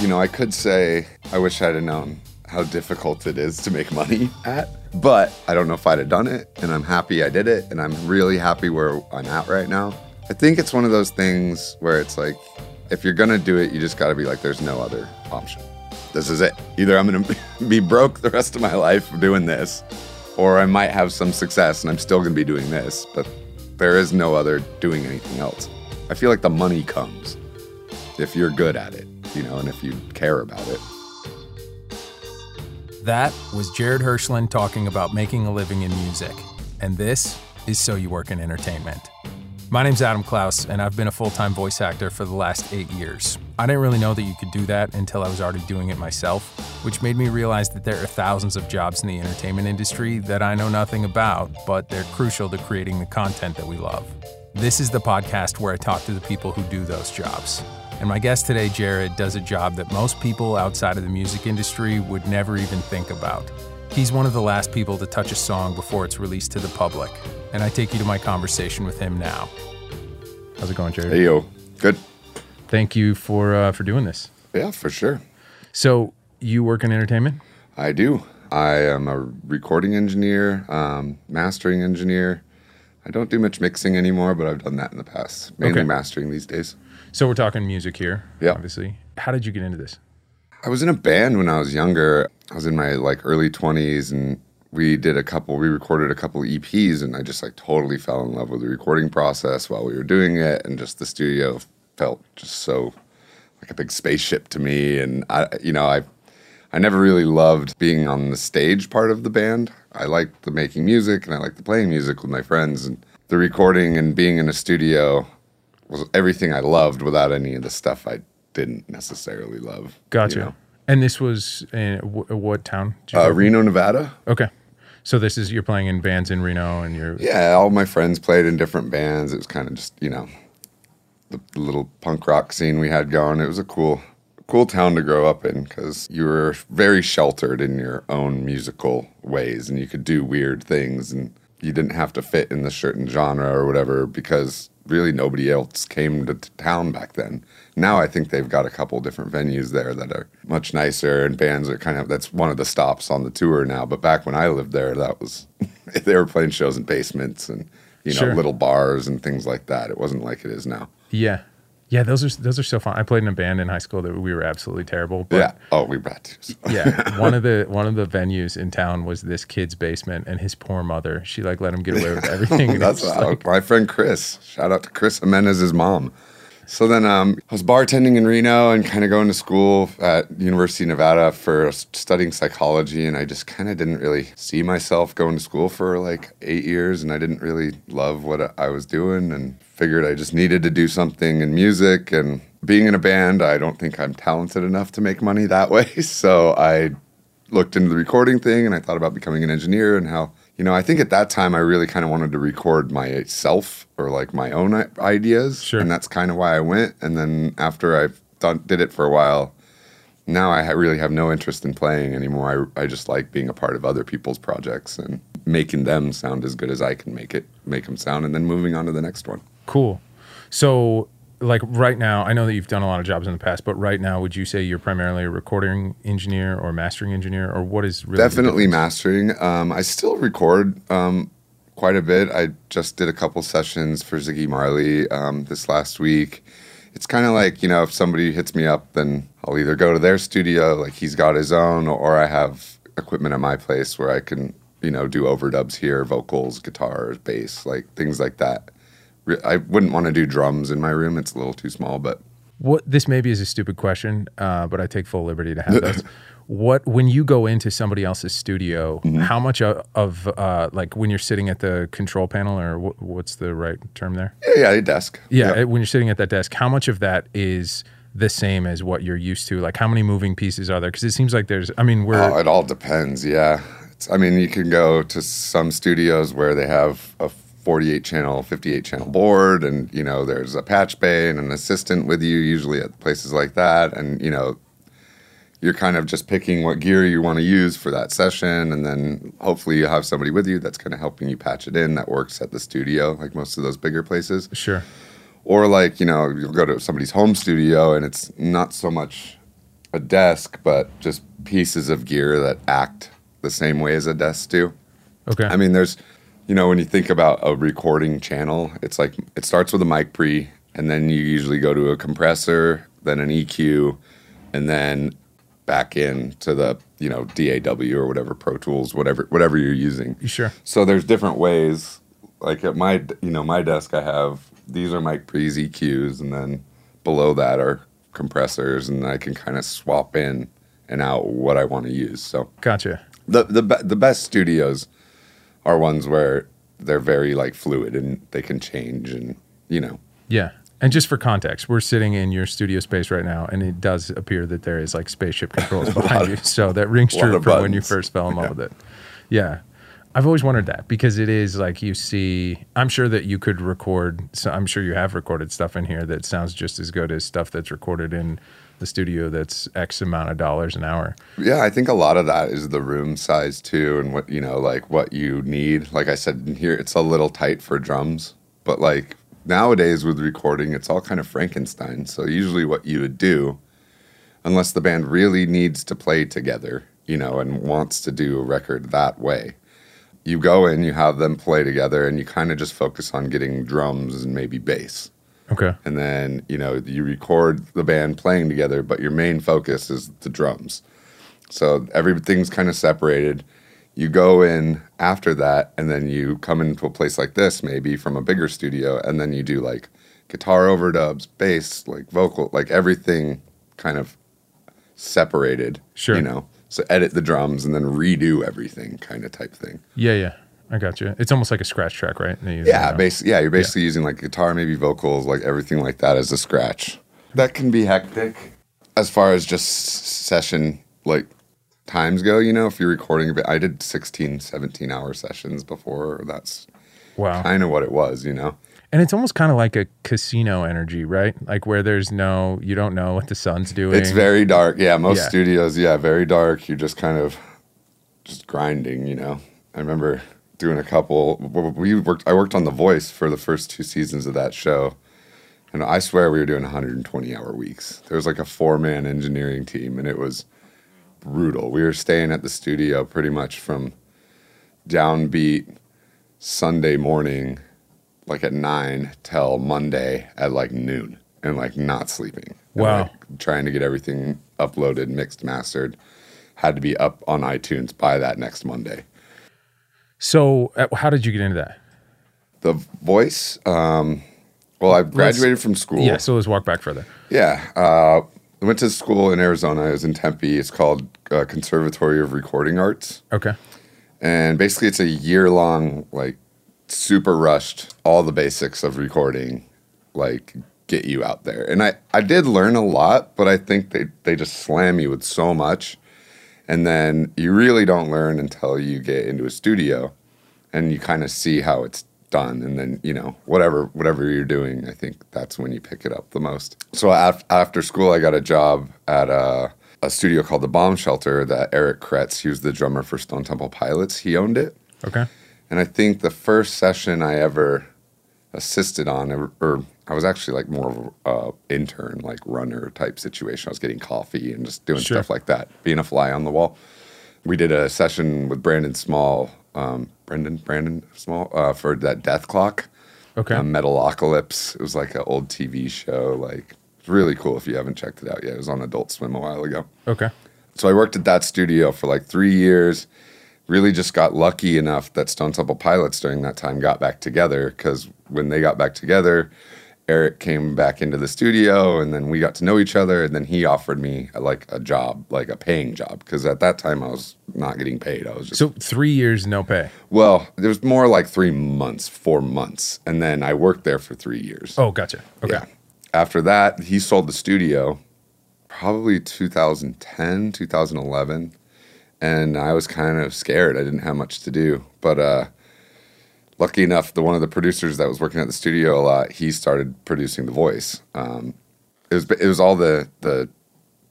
you know, I could say I wish I'd have known how difficult it is to make money at, but I don't know if I'd have done it. And I'm happy I did it. And I'm really happy where I'm at right now. I think it's one of those things where it's like, if you're gonna do it, you just gotta be like, there's no other option. This is it. Either I'm gonna be broke the rest of my life doing this, or I might have some success and I'm still gonna be doing this, but there is no other doing anything else. I feel like the money comes if you're good at it, you know, and if you care about it. That was Jared Hirshland talking about making a living in music. And this is So You Work in Entertainment. My name's Adam Klaus, and I've been a full time voice actor for the last eight years. I didn't really know that you could do that until I was already doing it myself, which made me realize that there are thousands of jobs in the entertainment industry that I know nothing about, but they're crucial to creating the content that we love. This is the podcast where I talk to the people who do those jobs. And my guest today, Jared, does a job that most people outside of the music industry would never even think about. He's one of the last people to touch a song before it's released to the public. And I take you to my conversation with him now. How's it going, Jared? Hey, yo. Good. Thank you for uh, for doing this. Yeah, for sure. So you work in entertainment? I do. I am a recording engineer, um, mastering engineer. I don't do much mixing anymore, but I've done that in the past. Mainly Okay. mastering these days. So we're talking music here, Yeah. obviously. How did you get into this? I was in a band when I was younger. I was in my like early 20s and we did a couple we recorded a couple EPs and I just like totally fell in love with the recording process while we were doing it and just the studio felt just so like a big spaceship to me and I you know I I never really loved being on the stage part of the band. I liked the making music and I liked the playing music with my friends and the recording and being in a studio was everything I loved without any of the stuff I didn't necessarily love. Gotcha. you know? And this was in w- what town? Uh, Reno, Nevada. okay. So this is you're playing in bands in Reno, and you're Yeah, all my friends played in different bands. It was kind of just you know the, the little punk rock scene we had going. It was a cool, cool town to grow up in because you were very sheltered in your own musical ways, and you could do weird things, and you didn't have to fit in the certain genre or whatever because really nobody else came to t- town back then. Now I think they've got a couple different venues there that are much nicer and bands are kind of that's one of the stops on the tour now. But back when I lived there, that was they were playing shows in basements and you know Sure. little bars and things like that. It wasn't like it is now. yeah, yeah. Those are those are so fun. I played in a band in high school that we were absolutely terrible. But yeah. Oh, we brought yeah, one of the one of the venues in town was this kid's basement, and his poor mother. She like let him get away with everything. That's how- like, my friend Chris. Shout out to Chris Jimenez's mom. So then um, I was bartending in Reno and kind of going to school at University of Nevada for studying psychology. And I just kind of didn't really see myself going to school for like eight years. And I didn't really love what I was doing and figured I just needed to do something in music. And being in a band, I don't think I'm talented enough to make money that way. So I looked into the recording thing and I thought about becoming an engineer and how, you know, I think at that time I really kind of wanted to record myself or like my own ideas. Sure. And that's kind of why I went. And then after done, did it for a while, now I really have no interest in playing anymore. I, I just like being a part of other people's projects and making them sound as good as I can make it, make them sound, and then moving on to the next one. Cool. So like right now, I know that you've done a lot of jobs in the past, but right now, would you say you're primarily a recording engineer or mastering engineer, or what is really Definitely mastering. Um, I still record um, quite a bit. I just did a couple sessions for Ziggy Marley um, this last week. It's kind of like, you know, if somebody hits me up, then I'll either go to their studio, like he's got his own, or I have equipment at my place where I can, you know, do overdubs here, vocals, guitars, bass, like things like that. I wouldn't want to do drums in my room. It's a little too small, but What this maybe is a stupid question, uh, but I take full liberty to have this. what when you go into somebody else's studio, Mm-hmm. how much of, of uh, like when you're sitting at the control panel, or what, what's the right term there? yeah, yeah, a desk. Yeah, Yep. when you're sitting at that desk, how much of that is the same as what you're used to? Like, how many moving pieces are there? Because it seems like there's. I mean, we're Oh, it all depends. Yeah. It's, I mean, you can go to some studios where they have a 48 channel, 58 channel board, and, you know, there's a patch bay and an assistant with you, usually at places like that. And, you know, you're kind of just picking what gear you want to use for that session. And then hopefully you have somebody with you that's kind of helping you patch it in that works at the studio, like most of those bigger places sure. or like you know you'll go to somebody's home studio and it's not so much a desk, but just pieces of gear that act the same way as a desk do. Okay. I mean, there's, you know, when you think about a recording channel, it's like it starts with a mic pre, and then you usually go to a compressor, then an EQ, and then back in to the you know DAW or whatever Pro Tools, whatever whatever you're using. Sure. So there's different ways. Like at my you know my desk, I have these are mic pre's EQs, and then below that are compressors, and I can kind of swap in and out what I want to use. So Gotcha. the the the best studios are ones where they're very like fluid and they can change and you know Yeah. And just for context, we're sitting in your studio space right now, and it does appear that there is like spaceship controls behind you. So that rings true of from when you first fell in love Yeah. with it. Yeah. I've always wondered that because it is like you see, I'm sure that you could record, so I'm sure you have recorded stuff in here that sounds just as good as stuff that's recorded in the studio that's X amount of dollars an hour. Yeah, I think a lot of that is the room size too, and what you know, like what you need. Like I said in here, it's a little tight for drums, but like nowadays with recording, it's all kind of Frankenstein. So usually, what you would do, unless the band really needs to play together, you know, and wants to do a record that way, you go in, you have them play together, and you kind of just focus on getting drums and maybe bass Okay. and then you know you record the band playing together but your main focus is the drums so everything's kind of separated you go in after that and then you come into a place like this maybe from a bigger studio and then you do like guitar overdubs bass like vocal like everything kind of separated Sure. you know so edit the drums and then redo everything kind of type thing Yeah, yeah. I got you. It's almost like a scratch track, right? Yeah, uh, you know. basically, yeah, you're basically using like guitar, maybe vocals, like everything like that as a scratch. That can be hectic as far as just session like times go, you know, if you're recording a bit. I did 16, 17 hour sessions before. That's Wow. kind of what it was, you know. And it's almost kind of like a casino energy, right? Like where there's no, you don't know what the sun's doing. It's very dark. Yeah, most Yeah. studios, yeah, very dark. You're just kind of just grinding, you know. I remember doing a couple. We worked. I worked on The Voice for the first two seasons of that show, and I swear we were doing 120 hour weeks. There was like a four man engineering team, and it was brutal. We were staying at the studio pretty much from downbeat Sunday morning, like at nine, till Monday at like noon, and like not sleeping. And, Wow. like, trying to get everything uploaded, mixed, mastered. Had to be up on iTunes by that next Monday. So, uh, how did you get into that? The voice. Um, well, I graduated from school. Yeah, so let's walk back further. Yeah. Uh, I went to school in Arizona. I was in Tempe. It's called uh, Conservatory of Recording Arts. Okay. And basically, it's a year long, like, super rushed, all the basics of recording, like, get you out there. And I, I did learn a lot, but I think they, they just slam you with so much. And then you really don't learn until you get into a studio and you kind of see how it's done. And then, you know, whatever, whatever you're doing, I think that's when you pick it up the most. So af- after school, I got a job at a, a studio called the Bomb Shelter that Eric Kretz, he was the drummer for Stone Temple Pilots, he owned it. Okay. And I think the first session I ever assisted on, or, or I was actually like more of a uh, intern, like runner type situation. I was getting coffee and just doing Sure. stuff like that, being a fly on the wall. We did a session with Brandon Small, um, Brendon Brandon Small, uh, for that Dethklok, Okay. um, Metalocalypse. It was like an old TV show, like it's really cool. If you haven't checked it out yet, it was on Adult Swim a while ago. okay. So I worked at that studio for like three years. Really just got lucky enough that Stone Temple Pilots during that time got back together because when they got back together, Eric came back into the studio and then we got to know each other. And then he offered me uh, like a job, like a paying job, because at that time I was not getting paid. I was just, So, three years, no pay. well, it was more like three months, four months. And then I worked there for three years. Oh, gotcha. Okay. Yeah. After that, he sold the studio probably 2010, 2011. And I was kind of scared. I didn't have much to do. But uh, lucky enough, the one of the producers that was working at the studio a lot, he started producing The Voice. Um, it was it was all the the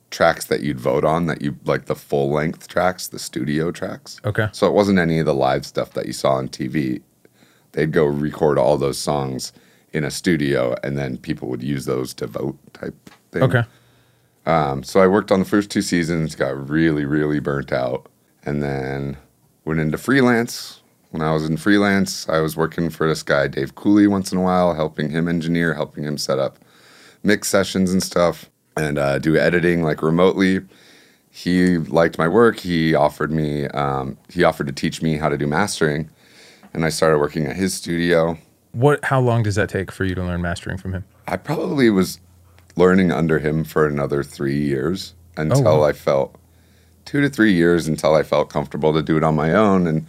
tracks that you'd vote on that you like the full length tracks, the studio tracks. Okay. So it wasn't any of the live stuff that you saw on TV. They'd go record all those songs in a studio, and then people would use those to vote type thing. Okay. Um, so I worked on the first two seasons, got really, really burnt out, and then went into freelance. When I was in freelance, I was working for this guy, Dave Cooley, once in a while, helping him engineer, helping him set up mix sessions and stuff, and uh, do editing like remotely. He liked my work. He offered me, um, he offered to teach me how to do mastering, and I started working at his studio. What? How long does that take for you to learn mastering from him? I probably was learning under him for another three years until wow. I felt two to three years until I felt comfortable to do it on my own. And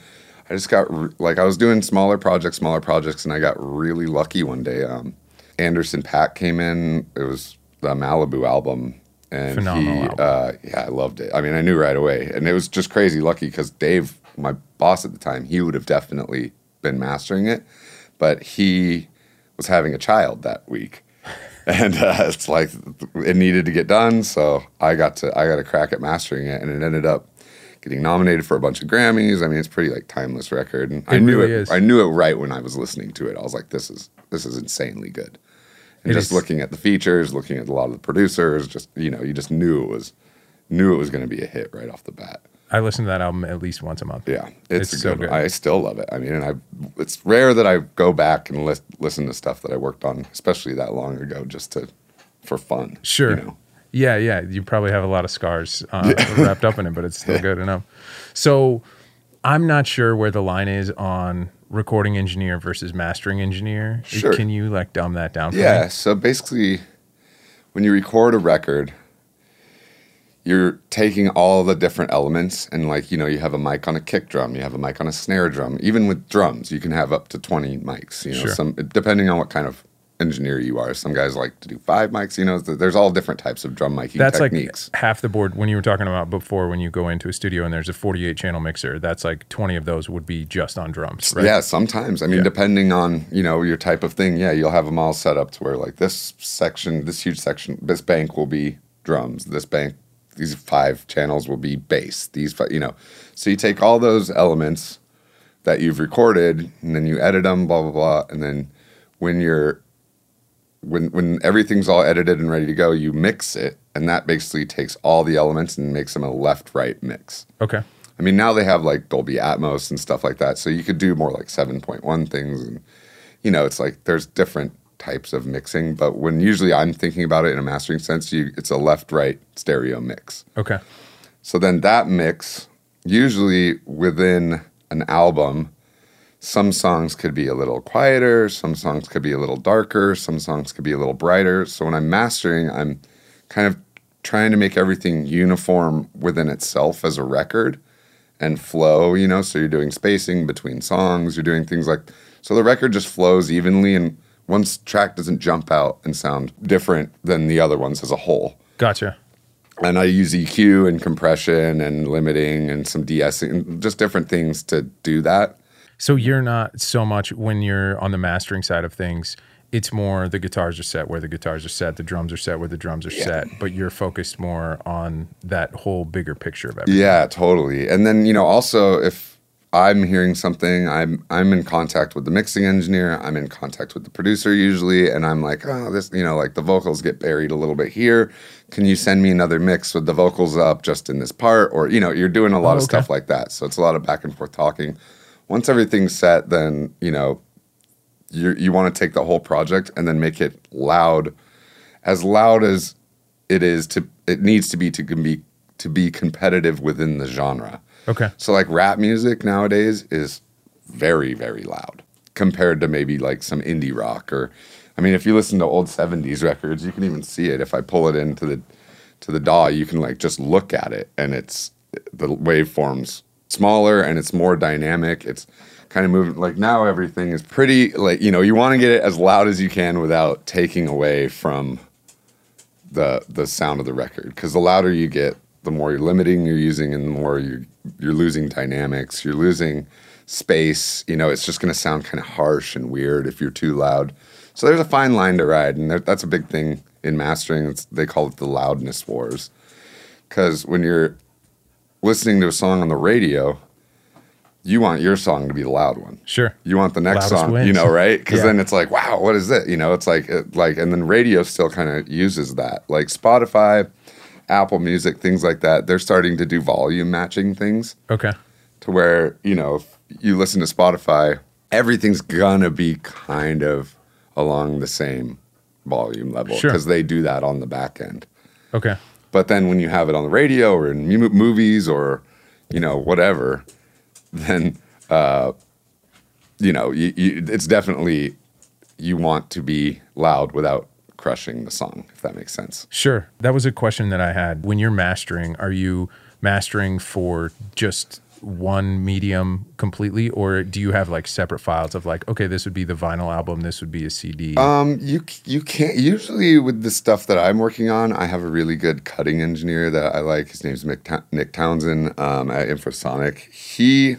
I just got re- like I was doing smaller projects, smaller projects, and I got really lucky one day. Um, Anderson .Paak came in. It was the Malibu album, and Phenomenal he, album. uh, yeah, I loved it. I mean, I knew right away, and it was just crazy lucky because Dave, my boss at the time, he would have definitely been mastering it, but he was having a child that week. And uh, it's like it needed to get done, so I got to I got a crack at mastering it, and it ended up getting nominated for a bunch of Grammys. I mean, it's pretty like timeless record, and I knew really it. is. I knew it right when I was listening to it. I was like, this is this is insanely good. And It just is. looking at the features, looking at a lot of the producers, just you know, you just knew it was knew it was going to be a hit right off the bat. I listen to that album at least once a month. Yeah, it's, It's a so good. good. I still love it. I mean, and I it's rare that I go back and lis- listen to stuff that I worked on, especially that long ago, just to for fun. Sure. You know? Yeah, yeah. You probably have a lot of scars uh, wrapped up in it, but it's still good enough. So I'm not sure where the line is on recording engineer versus mastering engineer. Sure. Can you like dumb that down for me? Yeah. me? So basically, when you record a record, you're taking all the different elements and like you know you have a mic on a kick drum you have a mic on a snare drum even with drums you can have up to 20 mics you know Sure. some depending on what kind of engineer you are some guys like to do five mics you know there's all different types of drum miking That's techniques like half the board. When you were talking about before, when you go into a studio and there's a 48 channel mixer, that's like 20 of those would be just on drums, right? Yeah, sometimes. I mean, Yeah. depending on you know your type of thing, yeah, you'll have them all set up to where like this section, this huge section, this bank will be drums. This bank, these five channels will be bass. These, fi- you know, so you take all those elements that you've recorded, and then you edit them, blah blah blah, and then when you're when when everything's all edited and ready to go, you mix it, and that basically takes all the elements and makes them a left right mix. Okay. I mean, now they have like Dolby Atmos and stuff like that, so you could do more like 7.1 things, and you know, it's like there's different types of mixing. But when usually I'm thinking about it in a mastering sense, you it's a left-right stereo mix. Okay. So then that mix, usually within an album, some songs could be a little quieter, some songs could be a little darker, some songs could be a little brighter. So when I'm mastering, I'm kind of trying to make everything uniform within itself as a record and flow, you know, so you're doing spacing between songs, you're doing things like so the record just flows evenly and one track doesn't jump out and sound different than the other ones as a whole Gotcha. and I use EQ and compression and limiting and some de-essing, and just different things to do that. So you're not so much when you're on the mastering side of things, it's more the guitars are set where the guitars are set, the drums are set where the drums are set, but you're focused more on that whole bigger picture of everything. Yeah, totally. And then you know, also if I'm hearing something, I'm I'm in contact with the mixing engineer. I'm in contact with the producer usually, and I'm like, oh, this, you know, like the vocals get buried a little bit here. Can you send me another mix with the vocals up just in this part? Or you know, you're doing a lot Oh, of okay. stuff like that. So it's a lot of back and forth talking. Once everything's set, then you know, you you want to take the whole project and then make it loud, as loud as it is to it needs to be to be to be competitive within the genre. Okay. So like rap music nowadays is very very loud compared to maybe like some indie rock or I mean if you listen to old 70s records you can even see it. If I pull it into the to the DAW you can like just look at it and it's the waveforms smaller and it's more dynamic. It's kind of moving like now everything is pretty like you know you want to get it as loud as you can without taking away from the the sound of the record. Because the louder you get the more you're limiting you're using and the more you're you're losing dynamics you're losing space you know it's just going to sound kind of harsh and weird if you're too loud so there's a fine line to ride and that's a big thing in mastering it's, they call it the loudness wars because when you're listening to a song on the radio you want your song to be the loud one Sure. you want the next Loudest song, wins. you know, right? Because Yeah. then it's like, wow, what is it? You know, it's like, it, like, and then radio still kind of uses that. Like Spotify, Apple Music, things like that, they're starting to do volume matching things Okay. to where, you know, if you listen to Spotify, everything's gonna be kind of along the same volume level Sure. because they do that on the back end. Okay. But then when you have it on the radio or in mu- movies or, you know, whatever, then, uh, you know, you, you, it's definitely, you want to be loud without crushing the song, if that makes sense. Sure. That was a question that I had. When you're mastering, are you mastering for just one medium completely, or do you have like separate files of like, okay, this would be the vinyl album, this would be a CD? Um, you you can't usually with the stuff that I'm working on. I have a really good cutting engineer that I like. His name's Nick Townsend um, at Infrasonic. He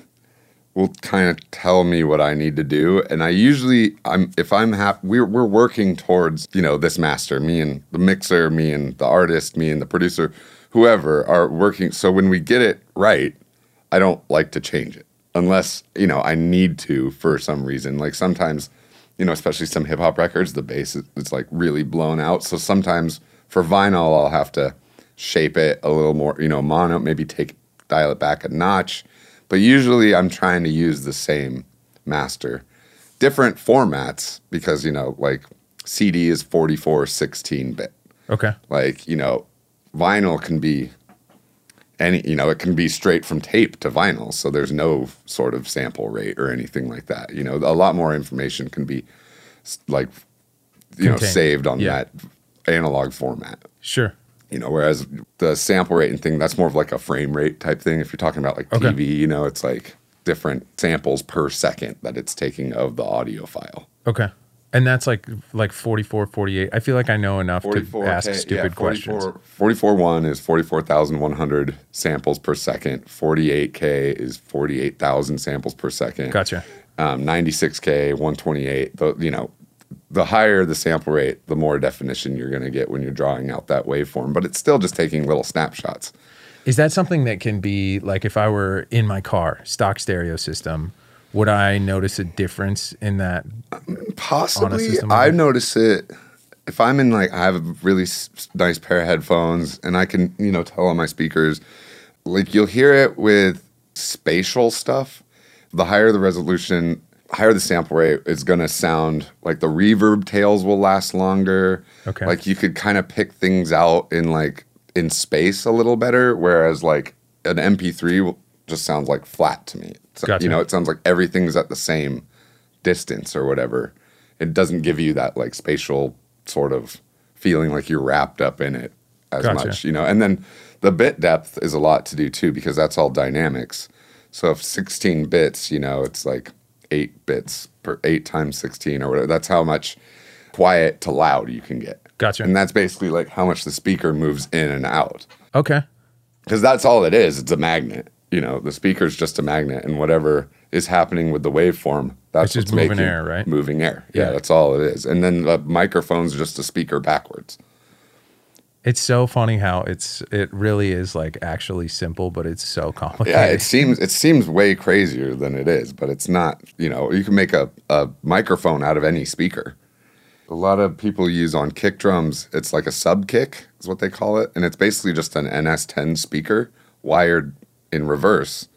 will kind of tell me what I need to do, and I usually I'm if I'm happy. We're we're working towards you know this master. Me and the mixer, me and the artist, me and the producer, whoever are working. So when we get it right, I don't like to change it unless you know I need to for some reason. Like sometimes, you know, especially some hip hop records, the bass is it's like really blown out. So sometimes for vinyl, I'll have to shape it a little more, you know, mono, maybe take dial it back a notch. But usually, I'm trying to use the same master, different formats because you know, like CD is 44 16 bit okay. like you know vinyl can be any you know it can be straight from tape to vinyl so there's no sort of sample rate or anything like that you know a lot more information can be like you know saved on Yeah. that analog format Sure. You know whereas the sample rate and thing that's more of like a frame rate type thing if you're talking about like Okay. tv you know it's like different samples per second that it's taking of the audio file Okay. And that's like like 44, 48. I feel like I know enough to ask K- stupid questions. 44 1 is 44,100 samples per second. 48K is 48,000 samples per second. Gotcha. Um, 96K, 128. The, you know, the higher the sample rate, the more definition you're going to get when you're drawing out that waveform. But it's still just taking little snapshots. Is that something that can be like if I were in my car, stock stereo system, would I notice a difference in that? Um, possibly, like I that? notice it if I'm in like I have a really s- nice pair of headphones and I can you know tell on my speakers, like you'll hear it with spatial stuff. The higher the resolution, higher the sample rate, it's gonna sound like the reverb tails will last longer. Okay. like you could kind of pick things out in like in space a little better, whereas like an MP3 just sounds like flat to me. So, Gotcha. You know, it sounds like everything's at the same distance or whatever. It doesn't give you that like spatial sort of feeling like you're wrapped up in it as Gotcha. much, you know. And then the bit depth is a lot to do too because that's all dynamics. So if 16 bits, you know, it's like 8 bits per 8 times 16 or whatever. That's how much quiet to loud you can get. Gotcha. And that's basically like how much the speaker moves in and out Okay. because that's all it is. It's a magnet. You know, the speaker's just a magnet, and whatever is happening with the waveform, that's It's just moving air, right? Moving air. Yeah, Yeah. that's all it is. And then the microphone's just a speaker backwards. It's so funny how it's it really is like actually simple, but it's so complicated. Yeah, it seems it seems way crazier than it is, but it's not. You know, you can make a, a microphone out of any speaker. A lot of people use on kick drums. It's like a sub kick, is what they call it, and it's basically just an NS10 speaker wired in reverse.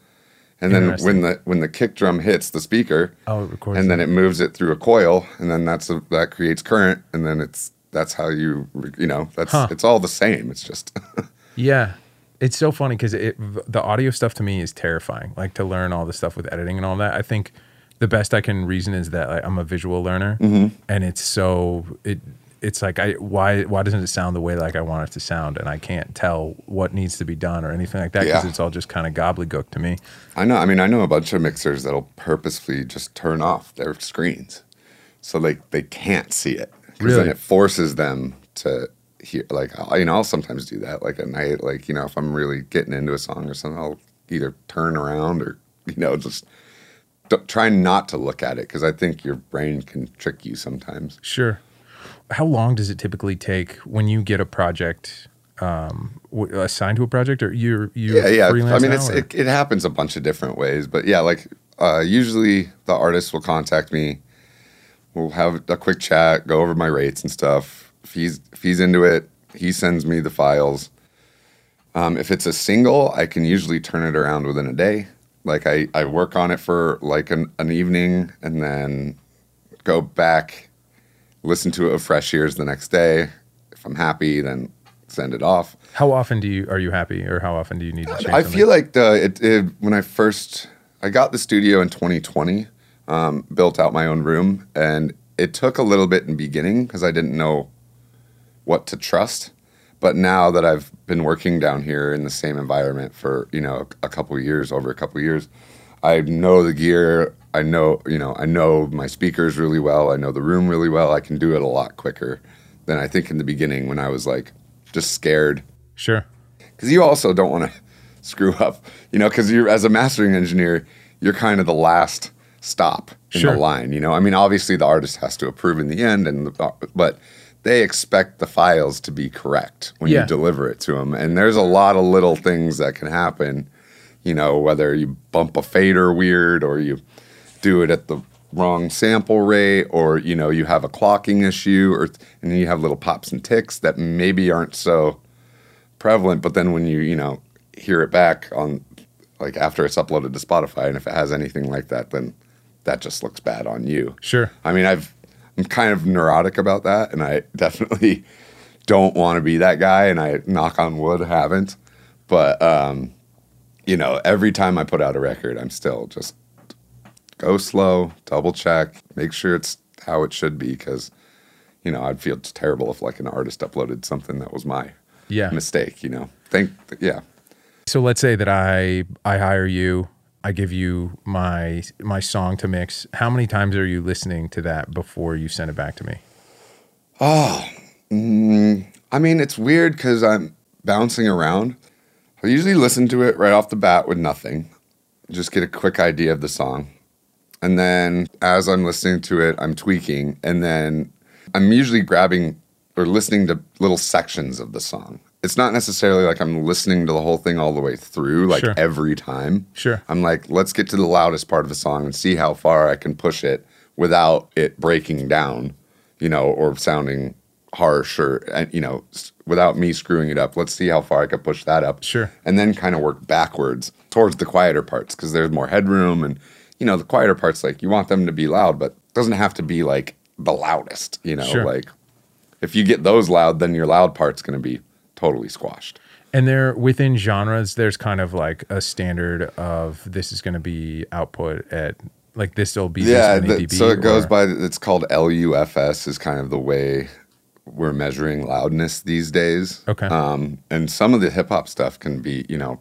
And then when the when the kick drum hits the speaker, Oh, and then it moves it through a coil, and then that's a, that creates current, and then it's that's how you you know that's Huh. it's all the same. It's just Yeah. It's so funny because it the audio stuff to me is terrifying. Like to learn all the stuff with editing and all that. I think the best I can reason is that like, I'm a visual learner, Mm-hmm. and it's so it it's like I why why doesn't it sound the way like I want it to sound, and I can't tell what needs to be done or anything like that because Yeah. it's all just kind of gobbledygook to me. I know. I mean, I know a bunch of mixers that'll purposefully just turn off their screens, so like they can't see it. Because Really? then it forces them to hear. Like I- you know, I'll sometimes do that. Like at night, like you know, if I'm really getting into a song or something, I'll either turn around or you know just d- try not to look at it because I think your brain can trick you sometimes. Sure. How long does it typically take when you get a project um, w- assigned to a project, or you're you yeah, yeah. freelance I mean, now, it's, it, it happens a bunch of different ways, but yeah, like uh, usually the artist will contact me. We'll have a quick chat, go over my rates and stuff. If he's if he's into it, he sends me the files, Um, if it's a single, I can usually turn it around within a day. Like I, I work on it for like an, an evening and then go back, listen to it with fresh ears the next day. If I'm happy, then send it off. How often do you are you happy, or how often do you need to change? I something? feel like the it, it when I first I got the studio in 2020, um, built out my own room, and it took a little bit in beginning because I didn't know what to trust. But now that I've been working down here in the same environment for you know a, a couple years, over a couple years, I know the gear. I know you know I know my speakers really well. I know the room really well. I can do it a lot quicker than I think in the beginning when I was like just scared sure. because you also don't want to screw up, you know, because you're as a mastering engineer, you're kind of the last stop in Sure. the line. You know, I mean, obviously the artist has to approve in the end, and the, uh, but they expect the files to be correct when Yeah. you deliver it to them. And there's a lot of little things that can happen. You know, whether you bump a fader weird or you do it at the wrong sample rate or you know you have a clocking issue or and then you have little pops and ticks that maybe aren't so prevalent but then when you you know hear it back on like after it's uploaded to spotify and if it has anything like that then that just looks bad on you Sure. i mean i've i'm kind of neurotic about that and i definitely don't want to be that guy and i knock on wood haven't but um you know every time i put out a record i'm still just go slow double check make sure it's how it should be because you know i'd feel terrible if like an artist uploaded something that was my Yeah. mistake you know think yeah So let's say that I I hire you. I give you my my song to mix. How many times are you listening to that before you send it back to me? Oh I mean, it's weird because I'm bouncing around. I usually listen to it right off the bat with nothing, just get a quick idea of the song. And then as I'm listening to it, I'm tweaking. And then I'm usually grabbing or listening to little sections of the song. It's not necessarily like I'm listening to the whole thing all the way through, like Sure. every time. Sure. I'm like, let's get to the loudest part of the song and see how far I can push it without it breaking down, you know, or sounding harsh or, uh, you know, without me screwing it up. Let's see how far I can push that up. Sure. And then kind of work backwards towards the quieter parts because there's more headroom. And, you know, the quieter parts, like, you want them to be loud, but it doesn't have to be like the loudest, you know, Sure. like if you get those loud, then your loud part's going to be totally squashed. And there within genres, there's kind of like a standard of this is going to be output at like this will be yeah so it goes or- by it's called lufs is kind of the way we're measuring loudness these days Okay. um, and some of the hip-hop stuff can be you know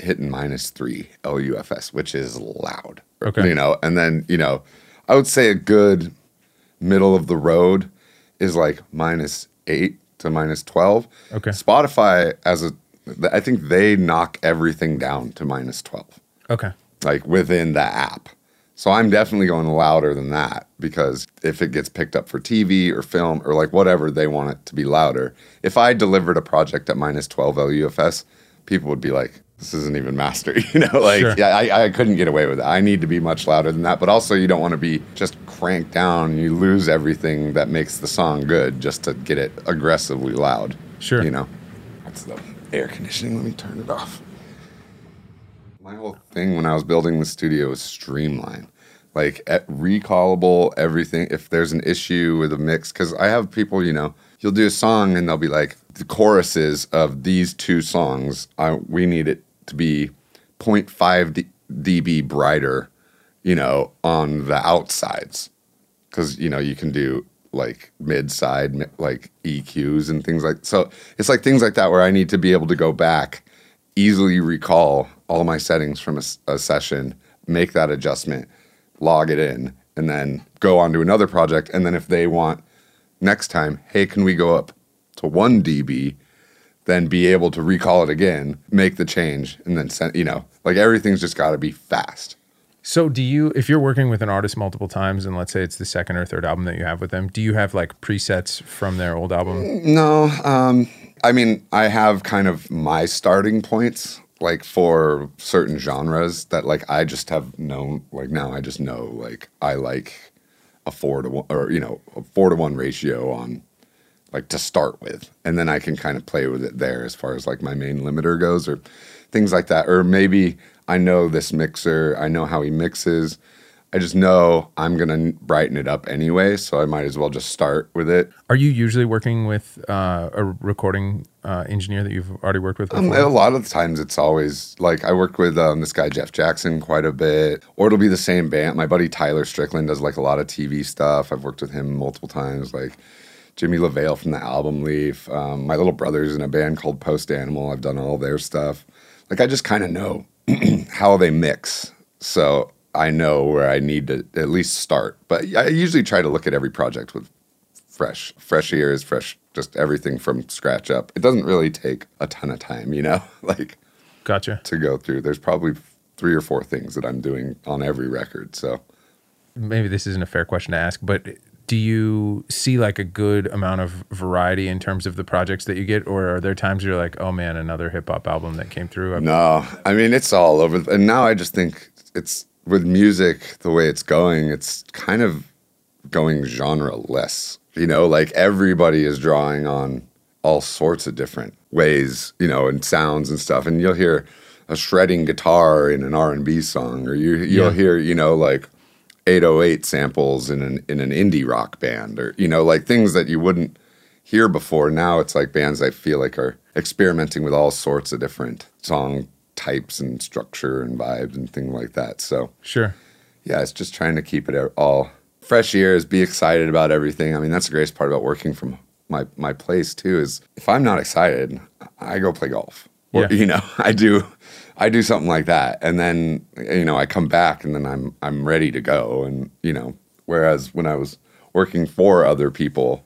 hitting minus three lufs which is loud Okay. you know and then you know i would say a good middle of the road is like minus eight to minus 12 Okay. spotify as a i think they knock everything down to minus 12 Okay. like within the app. So I'm definitely going louder than that because if it gets picked up for TV or film or like whatever they want it to be louder. If I delivered a project at minus 12 LUFS, people would be like, this isn't even master, you know, like Sure. yeah, I, I couldn't get away with it. I need to be much louder than that. But also you don't want to be just cranked down and you lose everything that makes the song good just to get it aggressively loud. Sure. You know, that's the air conditioning. Let me turn it off. My whole thing when I was building the studio was streamline, like at recallable everything. If there's an issue with a mix, because I have people, you know, you'll do a song and they'll be like, the choruses of these two songs, I, we need it to be 0.5 D- dB brighter, you know, on the outsides, because you know you can do like mid side like EQs and things like so. It's like things like that where I need to be able to go back easily recall all my settings from a session, make that adjustment, log it in, and then go on to another project. And then if they want next time, hey, can we go up to one dB? Then be able to recall it again, make the change, and then send. You know, like everything's just got to be fast. So do you if you're working with an artist multiple times and let's say it's the second or third album that you have with them, do you have like presets from their old album? No, um, I mean, I have kind of my starting points, like for certain genres that like I just have known. Like now, I just know like I like a four to one or you know a four to one ratio on like to start with, and then I can kind of play with it there as far as like my main limiter goes, or things like that. Or maybe I know this mixer, I know how he mixes. I just know I'm gonna brighten it up anyway, so I might as well just start with it. Are you usually working with uh, a recording uh, engineer that you've already worked with? Um, a lot of the times it's always like I worked with um, this guy Jeff Jackson quite a bit, or it'll be the same band. My buddy Tyler Strickland does like a lot of TV stuff. I've worked with him multiple times. Like Jimmy LaValle from the album Leaf. Um, my little brother's in a band called Post Animal. I've done all their stuff. Like I just kind of know how they mix, so I know where I need to at least start. But I usually try to look at every project with fresh, fresh ears, fresh, just everything from scratch up. It doesn't really take a ton of time, you know, like Gotcha. to go through. There's probably three or four things that I'm doing on every record. So Maybe this isn't a fair question to ask, but do you see like a good amount of variety in terms of the projects that you get, or are there times you're like, oh man, another hip hop album that came through? no, I mean it's all over. And now I just think it's with music the way it's going. It's kind of going genre less. You know, like everybody is drawing on all sorts of different ways, you know, and sounds and stuff. And you'll hear a shredding guitar in an R and B song, or you you'll Yeah. hear, you know, like 808 samples in an in an indie rock band, or you know, like things that you wouldn't hear before. Now it's like bands I feel like are experimenting with all sorts of different song types and structure and vibes and things like that. So Sure. yeah, it's just trying to keep it all fresh ears, be excited about everything. I mean, that's the greatest part about working from my my place too. Is if I'm not excited, I go play golf. Or, Yeah. you know, I do, I do something like that, and then you know, I come back and then I'm I'm ready to go. And you know, whereas when I was working for other people,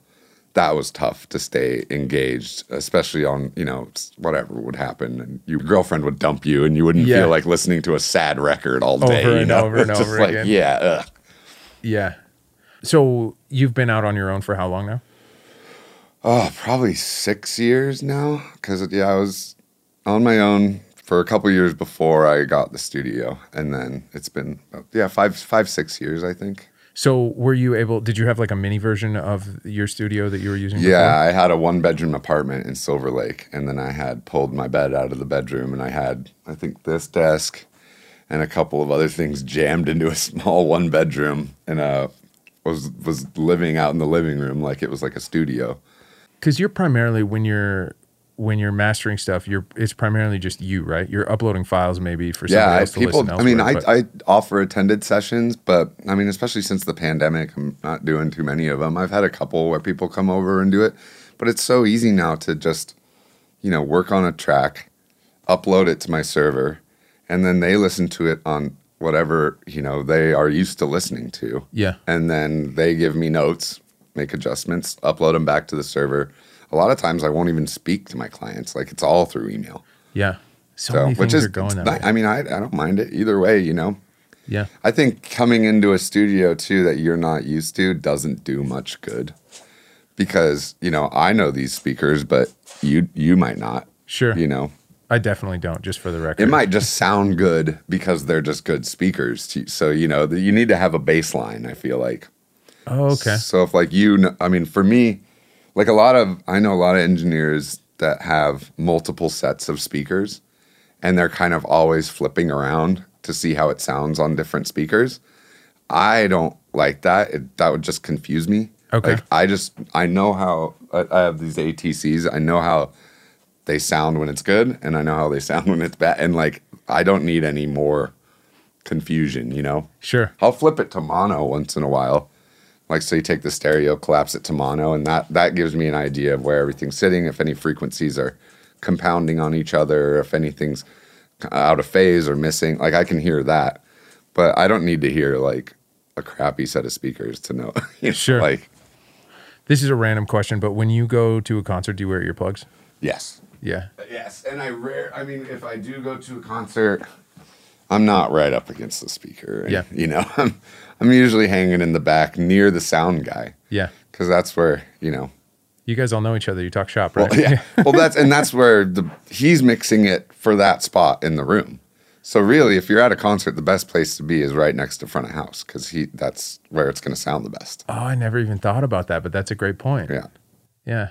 that was tough to stay engaged, especially on you know whatever would happen, and your girlfriend would dump you, and you wouldn't Yeah. feel like listening to a sad record all day. Over you and know? over and over like, again. Yeah. Ugh. Yeah. So you've been out on your own for how long now? Oh, probably six years now. Because yeah, I was on my own for a couple years before I got the studio, and then it's been yeah five five six years I think. So were you able? Did you have like a mini version of your studio that you were using? Yeah, I had a one bedroom apartment in Silver Lake, and then I had pulled my bed out of the bedroom, and I had I think this desk and a couple of other things jammed into a small one bedroom, and uh was was living out in the living room like it was like a studio. Because you're primarily when you're when you're mastering stuff, you're it's primarily just you, right? You're uploading files maybe for somebody yeah, else to people. listen I mean, I, I offer attended sessions, but I mean, especially since the pandemic, I'm not doing too many of them. I've had a couple where people come over and do it, but it's so easy now to just, you know, work on a track, upload it to my server, and then they listen to it on whatever you know they are used to listening to, yeah, and then they give me notes, make adjustments, upload them back to the server. A lot of times, I won't even speak to my clients; like it's all through email. yeah. So, So, which is, going I mean, I, I don't mind it either way, you know. Yeah, I think coming into a studio too that you're not used to doesn't do much good because you know I know these speakers, but you you might not. sure. You know, I definitely don't. Just for the record, it might just sound good because they're just good speakers. To, so you know, you need to have a baseline. I feel like. Oh, okay. So if like you, kn- I mean, for me, like a lot of I know a lot of engineers that have multiple sets of speakers, and they're kind of always flipping around to see how it sounds on different speakers. I don't like that. It, that would just confuse me. Okay. Like I just I know how I, I have these ATCs. I know how they sound when it's good, and I know how they sound when it's bad. And like I don't need any more confusion. You know. Sure. I'll flip it to mono once in a while. Like so you take the stereo, collapse it to mono, and that that gives me an idea of where everything's sitting, if any frequencies are compounding on each other, if anything's out of phase or missing. Like I can hear that. But I don't need to hear like a crappy set of speakers to know. you know, Sure. Like This is a random question, but when you go to a concert, do you wear earplugs? yes. Yeah. Yes, and I rare. I mean, if I do go to a concert, I'm not right up against the speaker. Yeah. you know, I'm I'm usually hanging in the back near the sound guy Yeah. because that's where you know. You guys all know each other. You talk shop, right? Well, yeah. well, that's and that's where the he's mixing it for that spot in the room. So really, if you're at a concert, the best place to be is right next to front of house because he that's where it's going to sound the best. Oh, I never even thought about that, but that's a great point. Yeah. Yeah.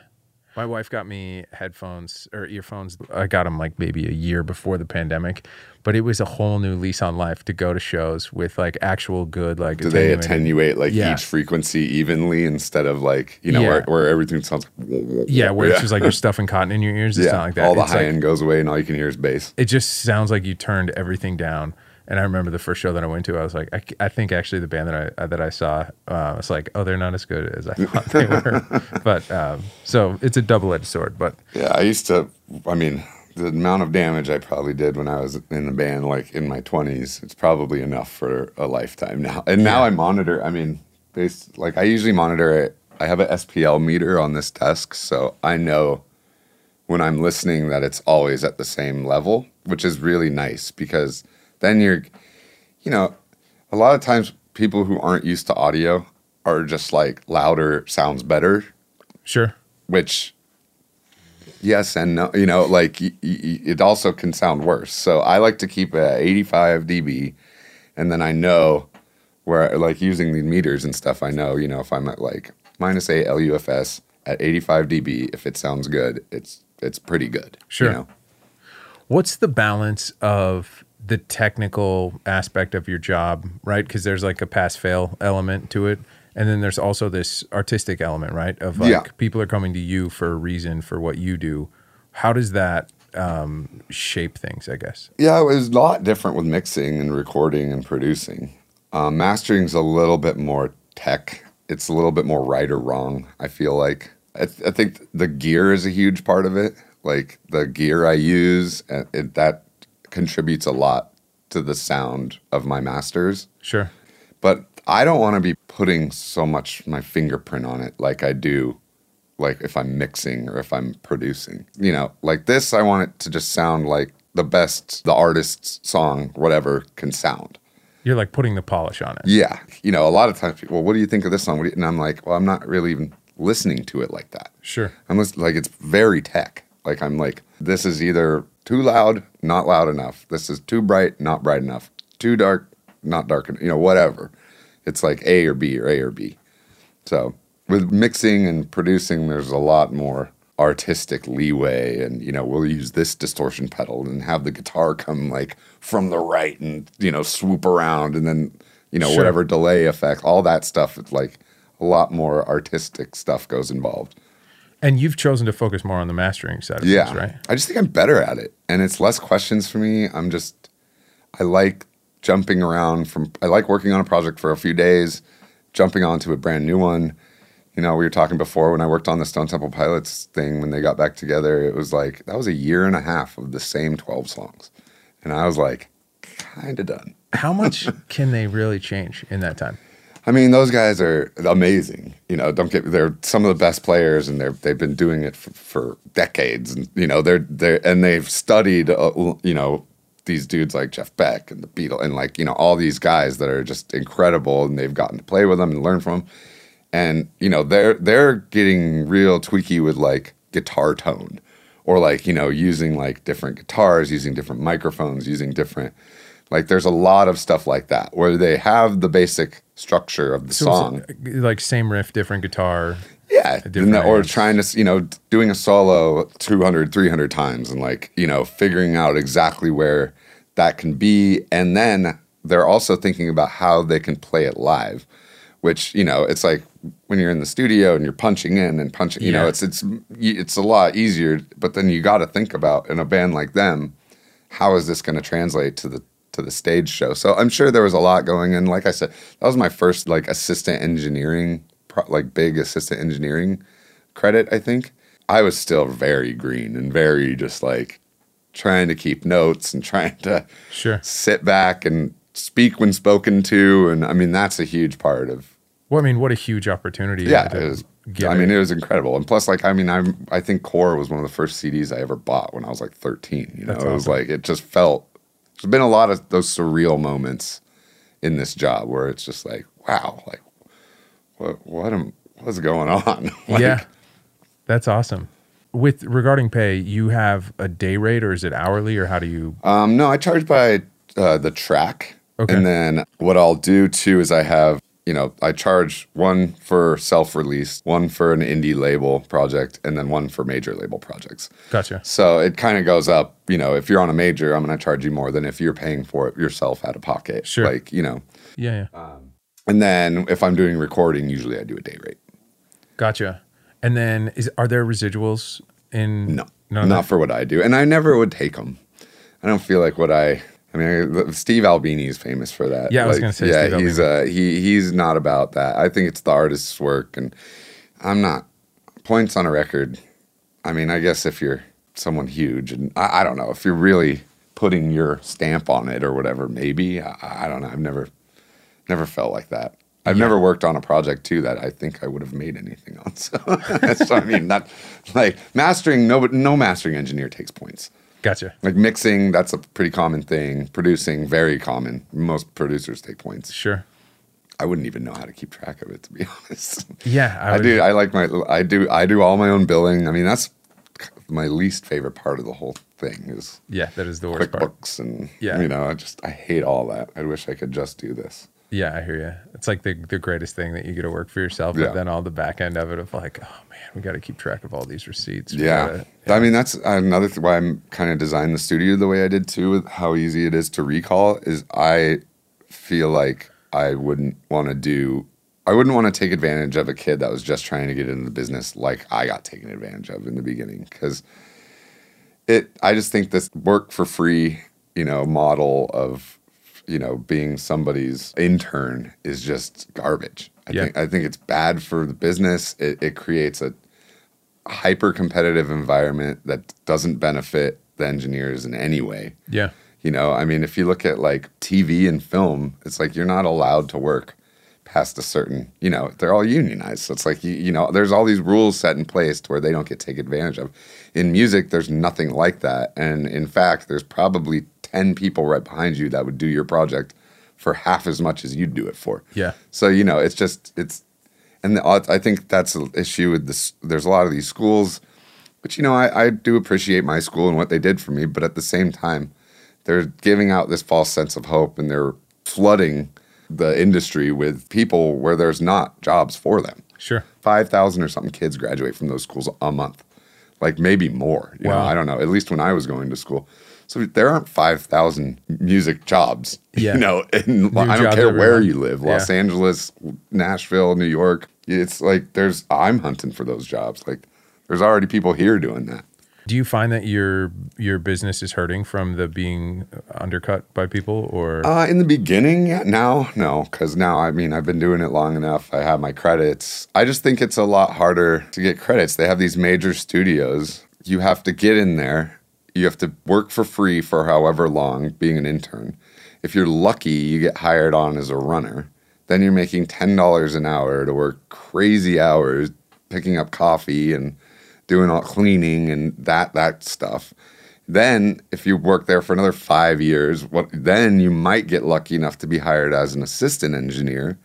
My wife got me headphones or earphones. I got them like maybe a year before the pandemic, but it was a whole new lease on life to go to shows with like actual good like. Do they attenuate like Yeah. each frequency evenly instead of like you know Yeah. where, where everything sounds? Yeah, where it's just like you're stuffing cotton in your ears. It's yeah, not like that. all the It's high like- end goes away and all you can hear is bass. it just sounds like you turned everything down. And I remember the first show that I went to, I was like, I, I think actually the band that I uh, that I saw, uh, I was like, oh, they're not as good as I thought they were. but um, so it's a double edged sword. But Yeah, I used to. I mean, the amount of damage I probably did when I was in the band, like in my twenties, it's probably enough for a lifetime now. And now I monitor. I mean, based like I usually monitor it. I have an SPL meter on this desk, so I know when I'm listening that it's always at the same level, which is really nice because then you're, you know, a lot of times people who aren't used to audio are just like louder sounds better sure, which yes and no you know like y- y- it also can sound worse so i like to keep it at 85 db and then i know where like using the meters and stuff i know you know if i'm at like minus 8 lufs at 85 db if it sounds good it's it's pretty good Sure. you know? What's the balance of the technical aspect of your job, right? Because there's like a pass fail element to it. And then there's also this artistic element, right? Of like Yeah. people are coming to you for a reason for what you do. How does that um, shape things, I guess? Yeah, it was a lot different with mixing and recording and producing. Um, mastering's a little bit more tech. It's a little bit more right or wrong. I feel like I, th- I think the gear is a huge part of it. Like the gear I use, uh, it, that contributes a lot to the sound of my masters. Sure. But I don't want to be putting so much my fingerprint on it like I do like if I'm mixing or if I'm producing. You know, like this I want it to just sound like the best the artist's song whatever can sound. You're like putting the polish on it. Yeah. You know, a lot of times people, well, what do you think of this song? What do you, and I'm like, well, I'm not really even listening to it like that. Sure. I'm like it's very tech. Like I'm like, this is either too loud, not loud enough. This is too bright, not bright enough. Too dark, not dark enough. You know, whatever. It's like A or B or A or B. So with mixing and producing, there's a lot more artistic leeway, and you know, we'll use this distortion pedal and have the guitar come like from the right and you know swoop around, and then you know Sure. whatever delay effect, all that stuff. It's like a lot more artistic stuff goes involved. And you've chosen to focus more on the mastering side of Yeah. things, right? I just think I'm better at it. And it's less questions for me. I'm just, I like jumping around from, I like working on a project for a few days, jumping onto a brand new one. You know, we were talking before when I worked on the Stone Temple Pilots thing when they got back together, it was like, that was a year and a half of the same 12 songs. And I was like, kind of done. How much can they really change in that time? I mean, those guys are amazing. You know, don't get they're some of the best players, and they're they've been doing it for, for decades. And you know, they're they and they've studied. Uh, you know, these dudes like Jeff Beck and the Beatles, and like you know all these guys that are just incredible, and they've gotten to play with them and learn from them. And you know, they're they're getting real tweaky with like guitar tone, or like you know using like different guitars, using different microphones, using different. Like there's a lot of stuff like that where they have the basic structure of the So song. it's like same riff, different guitar. Yeah. different the- or trying to, you know, doing a solo 200, 300 times and like, you know, figuring out exactly where that can be. And then they're also thinking about how they can play it live, which, you know, it's like when you're in the studio and you're punching in and punching, you know, it's, it's, it's a lot easier, but then you got to think about in a band like them, how is this going to translate to the to the stage show? So I'm sure there was a lot going in. Like I said, that was my first like assistant engineering, pro- like big assistant engineering credit. I think I was still very green and very just like trying to keep notes and trying to Sure. sit back and speak when spoken to. And I mean that's a huge part of Well, I mean, what a huge opportunity. yeah, to it was. I mean, it. it was incredible, and plus, like, I mean, I'm. I think Core was one of the first CDs I ever bought when I was like 13. You know, That's it was awesome. like it just felt. There's been a lot of those surreal moments in this job where it's just like, wow, like, what, what am, what's going on? Like, yeah, that's awesome. With regarding pay, you have a day rate, or is it hourly, or how do you? Um, no, I charge by uh, the track. Okay. And then what I'll do too is I have, you know, I charge one for self release, one for an indie label project, and then one for major label projects. Gotcha. So it kind of goes up, you know, if you're on a major, I'm going to charge you more than if you're paying for it yourself out of pocket. Sure. Like, you know, Yeah, yeah. Um, and then if I'm doing recording, usually I do a day rate. Gotcha. And then is are there residuals in No, not that? for what I do. And I never would take them. I don't feel like what I. I mean, Steve Albini is famous for that. Yeah, I was gonna say Yeah, Steve he's uh, he he's not about that. I think it's the artist's work, and I'm not points on a record. I mean, I guess if you're someone huge, and I, I don't know if you're really putting your stamp on it or whatever, maybe I, I don't know. I've never never felt like that. I've never worked on a project too that I think I would have made anything on. So that's what I mean. Not like mastering. No, no mastering engineer takes points. Gotcha. Like mixing, that's a pretty common thing. Producing, very common. Most producers take points. Sure. I wouldn't even know how to keep track of it, to be honest. Yeah, I, I, do. I like my. I do. I do all my own billing. I mean, that's my least favorite part of the whole thing is Yeah, that is the worst part. QuickBooks and Yeah. you know. I just I hate all that. I wish I could just do this. Yeah, I hear you. It's like the the greatest thing that you get to work for yourself, Yeah. but then all the back end of it of like, oh man, we got to keep track of all these receipts. Yeah. gotta- I mean, that's another th- why I'm kind of designed the studio the way I did too, with how easy it is to recall. Is I feel like I wouldn't want to do, I wouldn't want to take advantage of a kid that was just trying to get into the business like I got taken advantage of in the beginning. Cause it, I just think this work for free, you know, model of, you know, being somebody's intern is just garbage. I Yeah. think, I think it's bad for the business. It, it creates a, hyper competitive environment that doesn't benefit the engineers in any way. Yeah. You know, I mean, if you look at like TV and film, it's like you're not allowed to work past a certain, you know, they're all unionized. So it's like, you, you know, there's all these rules set in place to where they don't get taken advantage of. In music, there's nothing like that. And in fact, there's probably 10 people right behind you that would do your project for half as much as you'd do it for. Yeah. So you know, it's just it's, and the, I think that's an issue with this. There's a lot of these schools, which you know I, I do appreciate my school and what they did for me, but at the same time, they're giving out this false sense of hope and they're flooding the industry with people where there's not jobs for them. Sure. Five thousand or something kids graduate from those schools a month, like maybe more. You know, I don't know. At least when I was going to school. So there aren't five thousand music jobs. Yeah. You know, and I don't care where you live, Los Yeah. Angeles, Nashville, New York. It's like there's I'm hunting for those jobs. Like there's already people here doing that. Do you find that your your business is hurting from the being undercut by people, or Uh, in the beginning, yeah. Now, no, because now, I mean, I've been doing it long enough. I have my credits. I just think it's a lot harder to get credits. They have these major studios. You have to get in there. You have to work for free for however long, being an intern. If you're lucky, you get hired on as a runner. Then you're making ten dollars an hour to work crazy hours, picking up coffee and doing all cleaning and that that stuff. Then, if you work there for another five years, what then you might get lucky enough to be hired as an assistant engineer,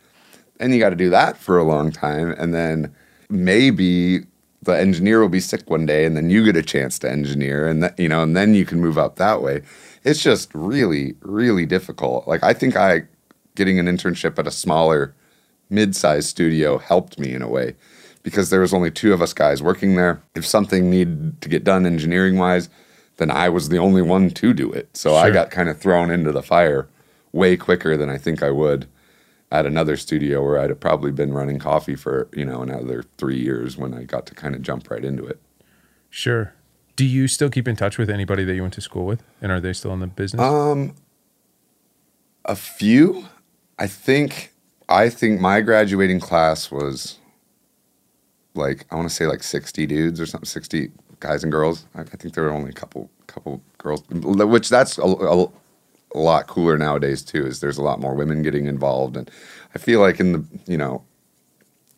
and you got to do that for a long time, and then maybe the engineer will be sick one day, and then you get a chance to engineer, and that you know, and then you can move up that way. It's just really, really difficult. Like I think I getting an internship at a smaller, mid-sized studio helped me in a way because there was only two of us guys working there. If something needed to get done engineering wise, then I was the only one to do it. So I got kind of thrown into the fire way quicker than I think I would at another studio where I'd have probably been running coffee for, you know, another three years when I got to kind of jump right into it. sure? Do you still keep in touch with anybody that you went to school with, and are they still in the business? Um, a few. I think. I think my graduating class was like I want to say like sixty dudes or something, sixty guys and girls. I, I think there were only a couple couple girls, which that's a, a, a lot cooler nowadays too. Is there's a lot more women getting involved, and I feel like in the you know,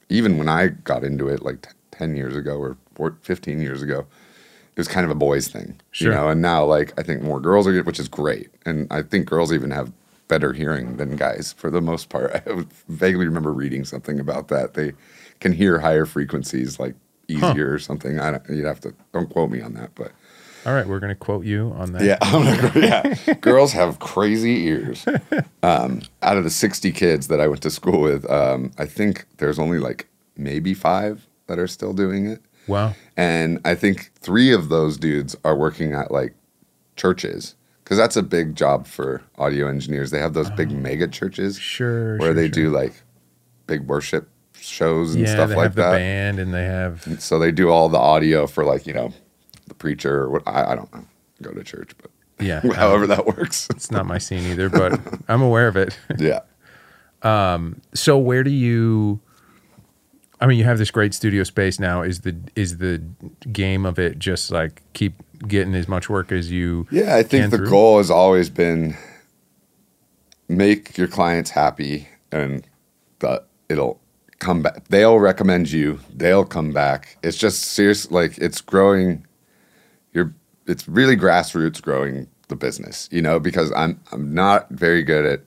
even when I got into it like t- ten years ago or fifteen years ago, it was kind of a boys thing, Sure. you know. And now, like, I think more girls are, which is great, and I think girls even have better hearing than guys for the most part. I vaguely remember reading something about that. They can hear higher frequencies like easier or something. I don't. You'd have to don't quote me on that, but All right, we're gonna quote you on that. Yeah, gonna yeah. Girls have crazy ears. Um, out of the 60 kids that I went to school with, um, I think there's only like maybe five that are still doing it. Wow. And I think three of those dudes are working at like churches because that's a big job for audio engineers. They have those big mega churches Oh. Sure. where sure, they sure. do like big worship shows and yeah, stuff they like have the that. band and they have So they do all the audio for like, you know, preacher or what I, I don't know. Go to church, but yeah. however that works. it's not my scene either, but I'm aware of it. yeah. Um, so where do you? I mean, you have this great studio space now. Is the is the game of it just like keep getting as much work as you? Yeah, I think the through? goal has always been make your clients happy and it'll come back. They'll recommend you. They'll come back. It's just serious like it's growing you're it's really grassroots growing the business, you know, because I'm I'm not very good at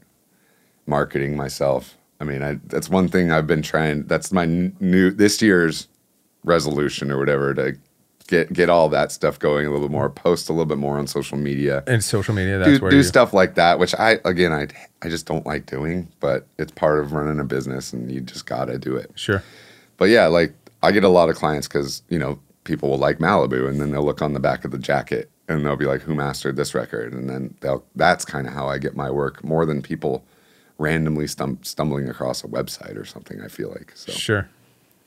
marketing myself. I mean, I that's one thing I've been trying that's my n- new this year's resolution or whatever to get get all that stuff going a little more, post a little bit more on social media And social media. That's do, where do you, stuff like that, which I again I I just don't like doing, but it's part of running a business, and you just gotta do it. Sure. But yeah, like I get a lot of clients because you know people will like Malibu, and then they'll look on the back of the jacket, and they'll be like, "Who mastered this record?" And then they'll that's kind of how I get my work more than people randomly stum- stumbling across a website or something. I feel like so. Sure.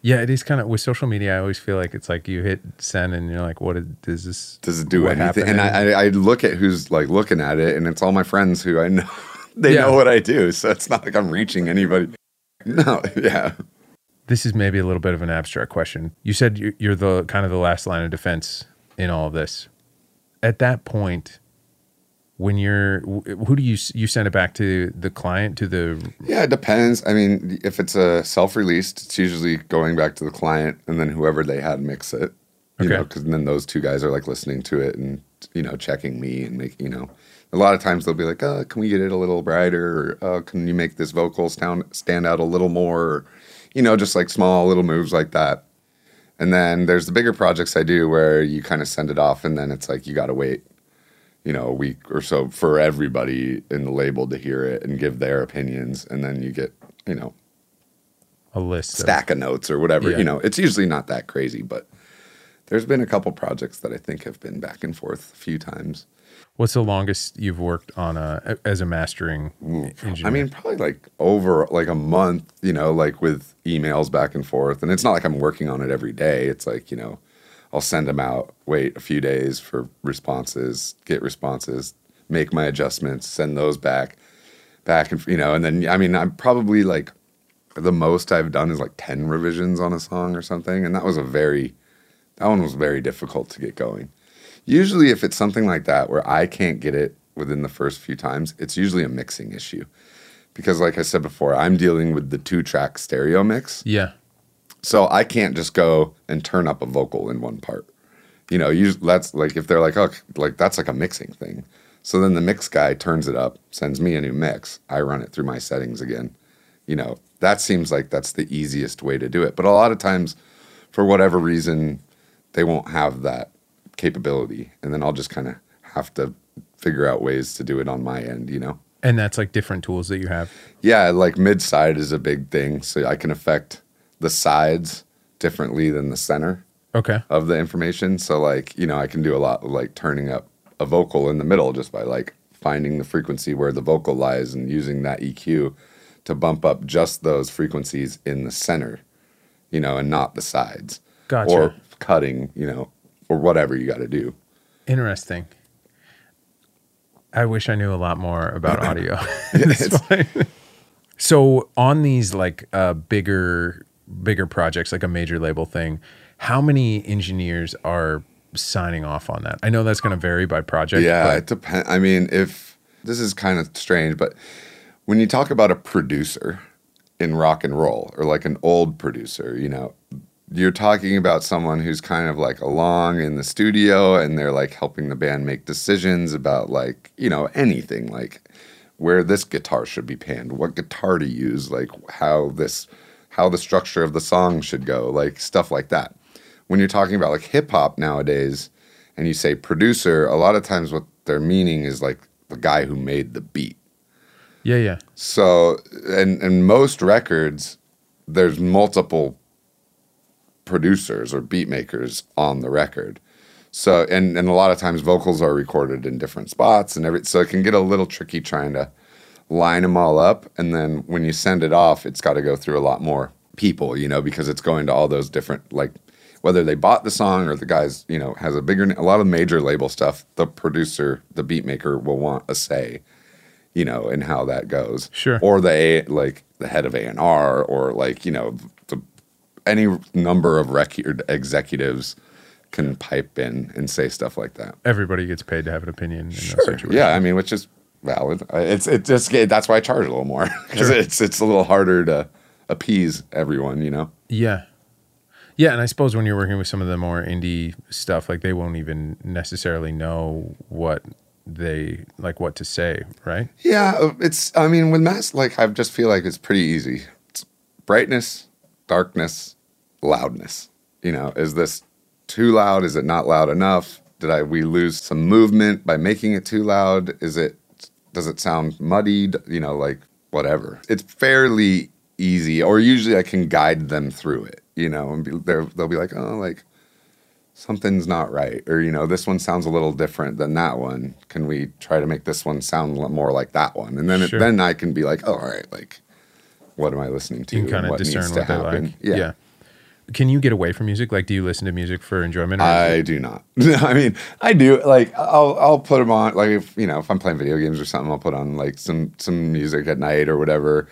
Yeah, it is kind of with social media. I always feel like it's like you hit send and you're like, what is, does this? Does it do anything? happened? And I, I, I look at who's like looking at it, and it's all my friends who I know. they Yeah. know what I do, so it's not like I'm reaching anybody. No, yeah. This is maybe a little bit of an abstract question. You said you- you're the kind of the last line of defense in all of this. At that point, when you're, who do you you send it back to the client to the? Yeah, it depends. I mean, if it's a self-released, it's usually going back to the client and then whoever they had mix it. You Okay. know, because then those two guys are like listening to it and you know checking me and make you know. A lot of times they'll be like, "Oh, can we get it a little brighter?" Or "Oh, can you make this vocal stand stand out a little more?" You know, just like small little moves like that. And then there's the bigger projects I do where you kind of send it off and then it's like you got to wait, you know, a week or so for everybody in the label to hear it and give their opinions. And then you get, you know, A list. of- stack of notes or whatever. Yeah. You know, it's usually not that crazy, but there's been a couple projects that I think have been back and forth a few times. What's the longest you've worked on a as a mastering engineer? I mean, probably like over like a month, you know, like with emails back and forth. And it's not like I'm working on it every day. It's like, you know, I'll send them out, wait a few days for responses, get responses, make my adjustments, send those back, back and, you know, and then, I mean, I'm probably like the most I've done is like 10 revisions on a song or something. And that was a very, that one was very difficult to get going. Usually, if it's something like that where I can't get it within the first few times, it's usually a mixing issue. Because, like I said before, I'm dealing with the two track stereo mix. yeah, So I can't just go and turn up a vocal in one part. You know, you, that's like if they're like, oh, like that's like a mixing thing. So then the mix guy turns it up, sends me a new mix. I run it through my settings again. You know, that seems like that's the easiest way to do it. But a lot of times, for whatever reason, they won't have that capability. And then I'll just kind of have to figure out ways to do it on my end, you know? and that's like different tools that you have. Yeah, like mid side is a big thing. So I can affect the sides differently than the center Okay, of the information. So like, you know, I can do a lot of like turning up a vocal in the middle just by like finding the frequency where the vocal lies and using that EQ to bump up just those frequencies in the center, you know, and not the sides. Gotcha. Or cutting, you know, or whatever you got to do. interesting. I wish I knew a lot more about audio. So on these like uh, bigger bigger projects, like a major label thing, how many engineers are signing off on that? I know that's going to vary by project. Yeah, but- it depends. I mean, if this is kind of strange, but when you talk about a producer in rock and roll or like an old producer, you know, you're talking about someone who's kind of like along in the studio and they're like helping the band make decisions about like, you know, anything like where this guitar should be panned, what guitar to use, like how this how the structure of the song should go, like stuff like that. When you're talking about like hip hop nowadays, and you say producer, a lot of times what they're meaning is like the guy who made the beat. Yeah, yeah. So, and and most records, there's multiple producers or beat makers on the record. So, and and a lot of times vocals are recorded in different spots and every so it can get a little tricky trying to line them all up and then when you send it off, it's got to go through a lot more people, you know, because it's going to all those different like whether they bought the song or the guys, you know, has a bigger a lot of major label stuff, the producer, the beat maker will want a say you know, in how that goes. Sure. Or the A, like the head of A and R, or like you know, any number of record executives can pipe in and say stuff like that. Everybody gets paid to have an opinion. In Sure. Yeah, I mean, which is valid. It's it just that's why I charge a little more because it's it's a little harder to appease everyone. You know. Yeah. Yeah, and I suppose when you're working with some of the more indie stuff, like they won't even necessarily know what they like what to say, right? Yeah, it's. I mean, with mass, like I just feel like it's pretty easy. It's brightness, darkness, loudness. You know, is this too loud? Is it not loud enough? Did I we lose some movement by making it too loud? Is it does it sound muddied? You know, like whatever. It's fairly easy, or usually I can guide them through it. You know, and be, they'll be like, oh, like something's not right or you know this one sounds a little different than that one can we try to make this one sound more like that one and then it, then i can be like oh, all right like what am i listening to You can kind of discern what they happen like. yeah, Can you get away from music? Like, do you listen to music for enjoyment? Or I it- do not. I mean, I do. Like, I'll I'll put them on. Like, if you know, if I'm playing video games or something, I'll put on like some some music at night or whatever.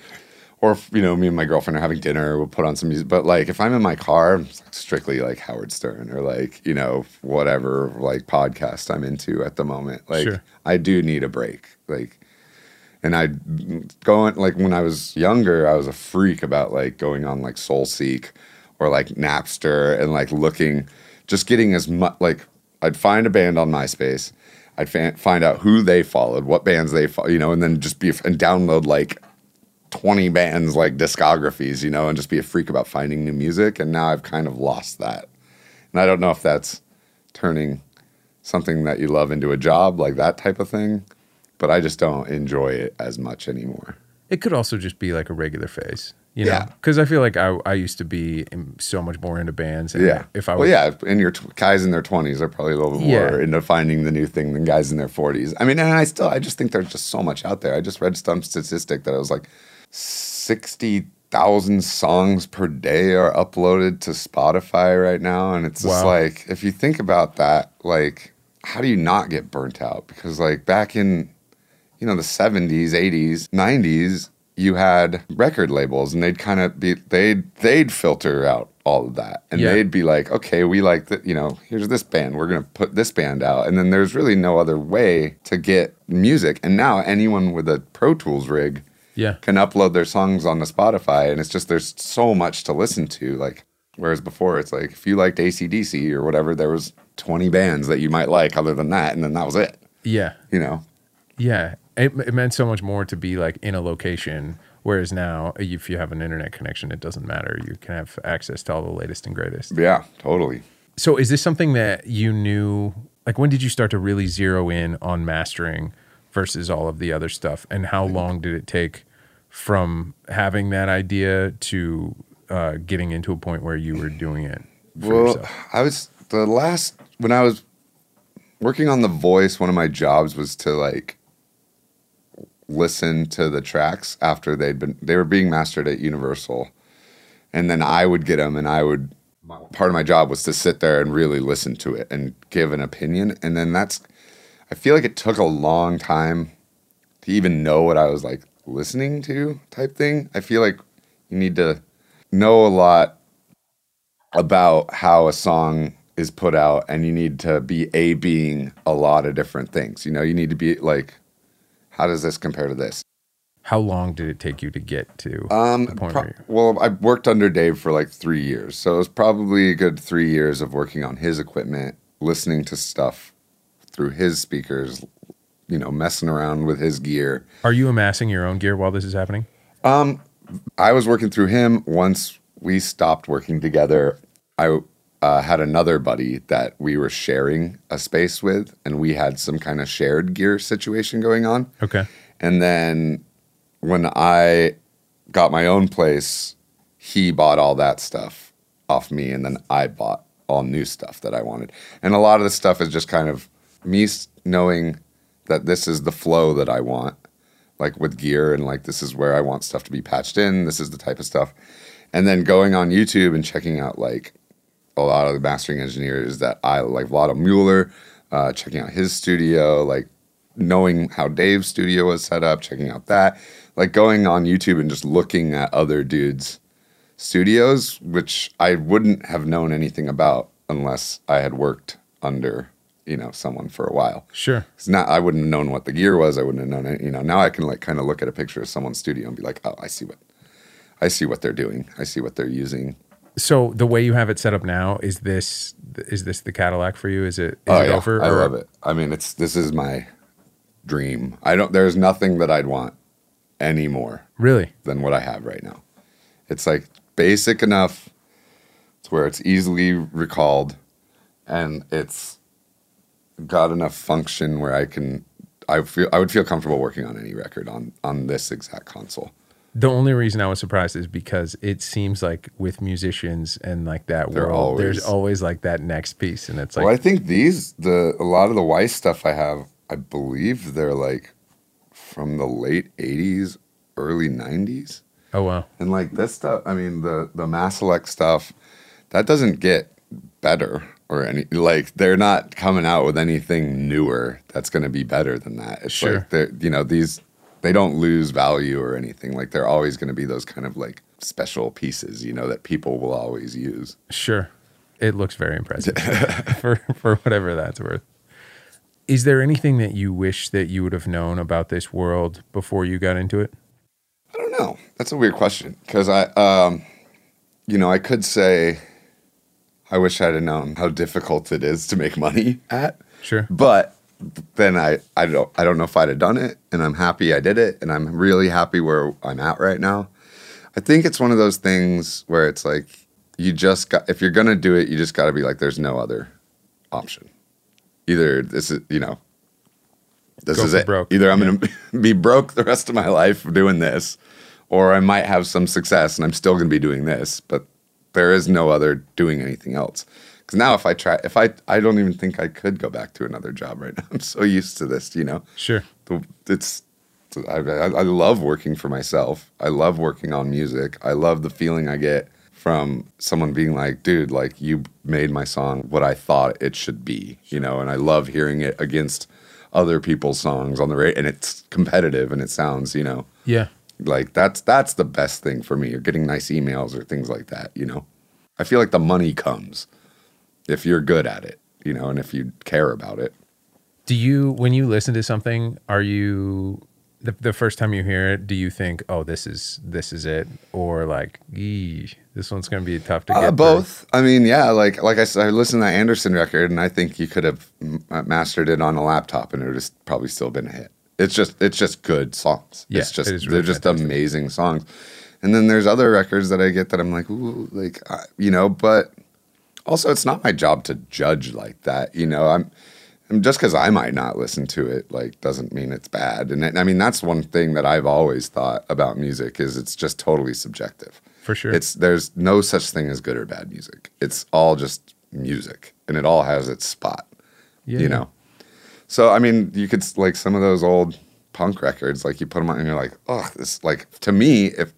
Or if you know, me and my girlfriend are having dinner, we'll put on some music. But like, if I'm in my car, strictly like Howard Stern or like you know whatever like podcast I'm into at the moment. Like, Sure. I do need a break. Like, and I going like when I was younger, I was a freak about like going on like SoulSeek or like Napster and like looking, just getting as much like I'd find a band on MySpace, I'd fa- find out who they followed, what bands they follow, you know, and then just be and download like twenty bands like discographies, you know, and just be a freak about finding new music. And now I've kind of lost that, and I don't know if that's turning something that you love into a job like that type of thing but I just don't enjoy it as much anymore. It could also just be like a regular phase, you know? Yeah. Because I feel like I, I used to be so much more into bands. And Yeah. If I was, well, yeah, and your t- guys in their twenties are probably a little bit Yeah. more into finding the new thing than guys in their forties. I mean, and I still, I just think there's just so much out there. I just read some statistic that it was like sixty thousand songs per day are uploaded to Spotify right now, and it's just Wow. like if you think about that, like how do you not get burnt out? Because like back in you know the 70s 80s 90s you had record labels and they'd kind of be they'd they'd filter out all of that and Yeah. they'd be like okay we like that you know here's this band we're going to put this band out and then there's really no other way to get music and now anyone with a pro tools rig yeah. can upload their songs on the spotify and it's just there's so much to listen to like whereas before it's like if you liked acdc or whatever there was 20 bands that you might like other than that and then that was it Yeah. you know Yeah. It, it meant so much more to be like in a location. Whereas now, if you have an internet connection, it doesn't matter. You can have access to all the latest and greatest. yeah totally So, is this something that you knew? Like, when did you start to really zero in on mastering versus all of the other stuff? And how long did it take from having that idea to uh, getting into a point where you were doing it for well, yourself? I was the last when I was working on The Voice. One of my jobs was to like listen to the tracks after they'd been they were being mastered at Universal, and then I would get them, and I would. Part of my job was to sit there and really listen to it and give an opinion, and then that's. I feel like it took a long time to even know what I was like listening to, type thing. I feel like you need to know a lot about how a song is put out and you need to be a being a lot of different things you know you need to be like how does this compare to this How long did it take you to get to um the point pro- where well i worked under dave for like three years so it was probably a good three years of working on his equipment listening to stuff through his speakers you know messing around with his gear are you amassing your own gear while this is happening? I was working through him. Once we stopped working together, I uh, had another buddy that we were sharing a space with, and we had some kind of shared gear situation going on. Okay. And then when I got my own place, he bought all that stuff off me, and then I bought all new stuff that I wanted. And a lot of the stuff is just kind of me knowing that this is the flow that I want, like with gear, and like this is where I want stuff to be patched in. This is the type of stuff. And then going on YouTube and checking out like a lot of the mastering engineers that I like, Vlado Meller, uh, checking out his studio, like knowing how Dave's studio was set up, checking out that, like going on YouTube and just looking at other dudes' studios, which I wouldn't have known anything about unless I had worked under, you know, someone for a while. Sure. It's not. I wouldn't have known what the gear was. I wouldn't have known it. You know, now I can like kind of look at a picture of someone's studio and be like, oh, I see what, I see what they're doing. I see what they're using. So the way you have it set up now is this is this the Cadillac for you? Is it is oh it yeah, over? I or- love it. I mean, it's this is my dream. I don't. There's nothing that I'd want any more Really? than what I have right now. It's like basic enough to where it's easily recalled, and it's got enough function where I can. I feel I would feel comfortable working on any record on on this exact console. The only reason I was surprised is because it seems like with musicians and like that They're world, there's always- always like that next piece, and it's like well, I think these the a lot of the Weiss stuff I have, I believe they're like from the late '80s, early '90s. oh wow, And like this stuff, I mean the the Maselec stuff, that doesn't get better or any like they're not coming out with anything newer that's going to be better than that. It's Sure. like they're you know these they don't lose value or anything. Like they're always going to be those kind of like special pieces, you know, that people will always use. sure, it looks very impressive for for whatever that's worth. Is there anything that you wish that you would have known about this world before you got into it? I don't know. That's a weird question because I, um, you know, I could say I wish I'd have known how difficult it is to make money at. Sure. But then I, I don't I don't know if I'd have done it, and I'm happy I did it, and I'm really happy where I'm at right now. I think it's one of those things where it's like you just got if you're gonna do it, you just got to be like, there's no other option. Either this is you know, this Go is it. broke. Either I'm gonna be broke the rest of my life doing this, or I might have some success and I'm still gonna be doing this, but there is no other doing anything else. Because now, if I try, if I, I don't even think I could go back to another job right now. I'm so used to this, you know. Sure. It's, I, I, love working for myself. I love working on music. I love the feeling I get from someone being like, "Dude, like you made my song what I thought it should be," you know. And I love hearing it against other people's songs on the radio, and it's competitive and it sounds, you know, Yeah. like that's that's the best thing for me or getting nice emails or things like that you know i feel like the money comes if you're good at it you know and if you care about it Do you, when you listen to something, are you the, the first time you hear it? Do you think, "Oh, this is this is it," or like, "Ee, this one's going to be tough to get"? uh, through"? both i mean yeah like like i said i listened to that anderson record and i think you could have m- uh, mastered it on a laptop and it would have probably still been a hit it's just it's just good songs Yeah, it's just it really they're just fantastic. amazing songs and then there's other records that i get that i'm like ooh like uh, you know but also it's not my job to judge like that you know i'm and just because I might not listen to it, like, doesn't mean it's bad. And I I mean, that's one thing that I've always thought about music is it's just totally subjective. For sure. It's there's no such thing as good or bad music. It's all just music, and it all has its spot. Yeah, you know. So I mean, you could like some of those old punk records, like you put them on, and you're like, oh, this like to me, if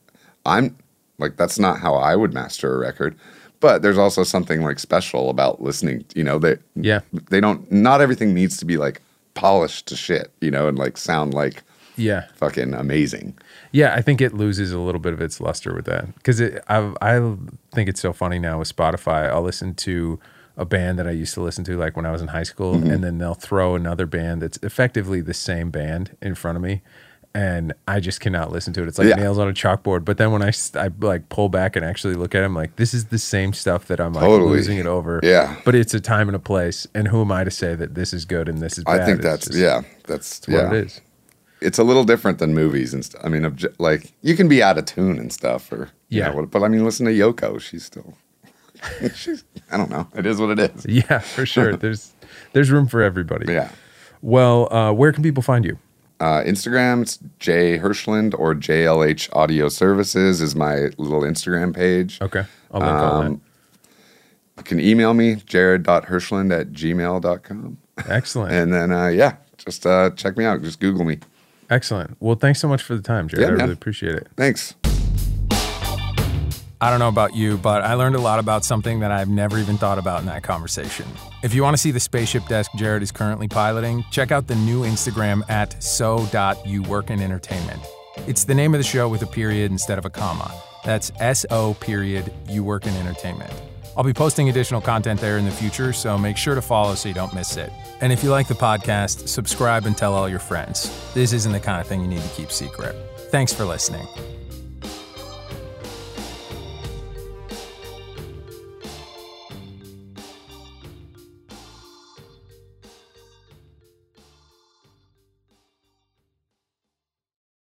I'm like that's not how I would master a record. But there's also something like special about listening. You know, they Yeah. they don't. Not everything needs to be like polished to shit. You know, and like sound like Yeah. fucking amazing. Yeah, I think it loses a little bit of its luster with that because I I think it's so funny now with Spotify. I'll listen to a band that I used to listen to like when I was in high school, Mm-hmm. and then they'll throw another band that's effectively the same band in front of me, and I just cannot listen to it. It's like Yeah. nails on a chalkboard. But then when I, I like pull back and actually look at it, I'm like, this is the same stuff that I'm like Totally. losing it over. Yeah. but it's a time and a place, and who am I to say that this is good and this is bad? I think It's that's just- yeah. That's what yeah. it is. it's a little different than movies and stuff. I mean, obje- like you can be out of tune and stuff, or you Yeah. know, but I mean, listen to Yoko; she's still she's, I don't know. It is what it is. Yeah, for sure. there's there's room for everybody. Yeah. Well, uh, where can people find you? Uh, Instagram, it's Jay Hirshland or JLH Audio Services is my little Instagram page. Okay. I'll link all Um, You can email me, jared.hirshland at gmail.com. that. Excellent. And then, uh, yeah, just uh, check me out. Just Google me. Excellent. Well, thanks so much for the time, Jared. Yeah, I man. really appreciate it. Thanks. I don't know about you, but I learned a lot about something that I've never even thought about in that conversation. If you want to see the spaceship desk Jared is currently piloting, check out the new Instagram at so.youworkinentertainment. It's the name of the show with a period instead of a comma. That's S-O period you work in entertainment. I'll be posting additional content there in the future, so make sure to follow so you don't miss it. And if you like the podcast, subscribe and tell all your friends. This isn't the kind of thing you need to keep secret. Thanks for listening.